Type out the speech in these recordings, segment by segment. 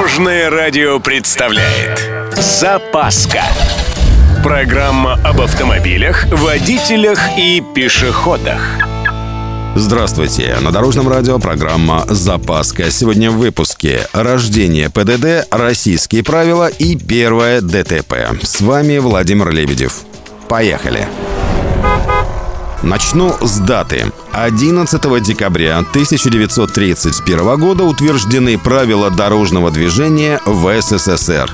Дорожное радио представляет Запаска Программа об автомобилях, водителях и пешеходах Здравствуйте! На Дорожном радио программа «Запаска». Сегодня в выпуске «Рождение ПДД», «Российские правила» и первое ДТП. С вами Владимир Лебедев. Поехали! Начну с даты. 11 декабря 1931 года утверждены правила дорожного движения в СССР.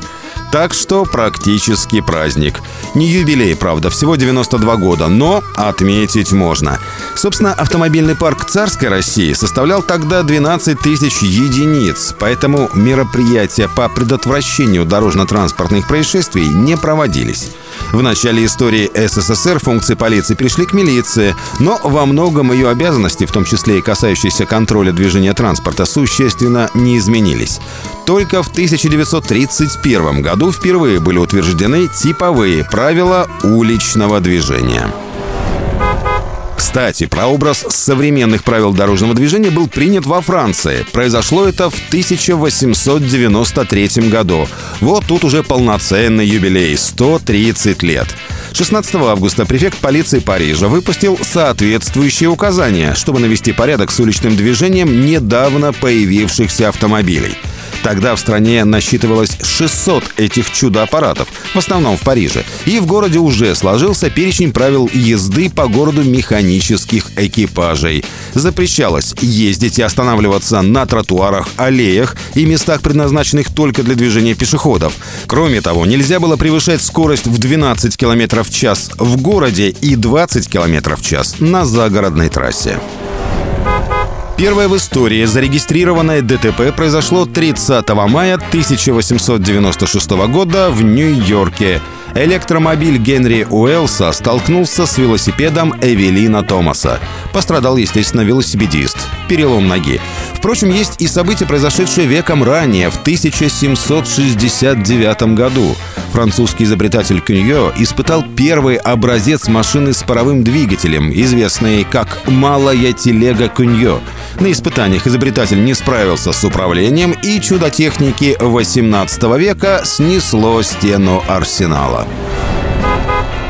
Так что практически праздник. Не юбилей, правда, всего 92 года, но отметить можно. Собственно, автомобильный парк царской России составлял тогда 12 тысяч единиц, поэтому мероприятия по предотвращению дорожно-транспортных происшествий не проводились. В начале истории СССР функции полиции пришли к милиции, но во многом ее обязанности, в том числе и касающиеся контроля движения транспорта, существенно не изменились. Только в 1931 году впервые были утверждены типовые правила уличного движения. Кстати, прообраз современных правил дорожного движения был принят во Франции. Произошло это в 1893 году. Вот тут уже полноценный юбилей – 130 лет. 16 августа префект полиции Парижа выпустил соответствующие указания, чтобы навести порядок с уличным движением недавно появившихся автомобилей – Тогда в стране насчитывалось 600 этих чудо-аппаратов, в основном в Париже. И в городе уже сложился перечень правил езды по городу механических экипажей. Запрещалось ездить и останавливаться на тротуарах, аллеях и местах, предназначенных только для движения пешеходов. Кроме того, нельзя было превышать скорость в 12 км в час в городе и 20 км в час на загородной трассе. Первое в истории зарегистрированное ДТП произошло 30 мая 1896 года в Нью-Йорке. Электромобиль Генри Уэллса столкнулся с велосипедом Эвелина Томаса. Пострадал, естественно, велосипедист. Перелом ноги. Впрочем, есть и события, произошедшие веком ранее, в 1769 году. Французский изобретатель Кюньо испытал первый образец машины с паровым двигателем, известный как «малая телега Кюньо». На испытаниях изобретатель не справился с управлением, и чудо техники 18 века снесло стену арсенала.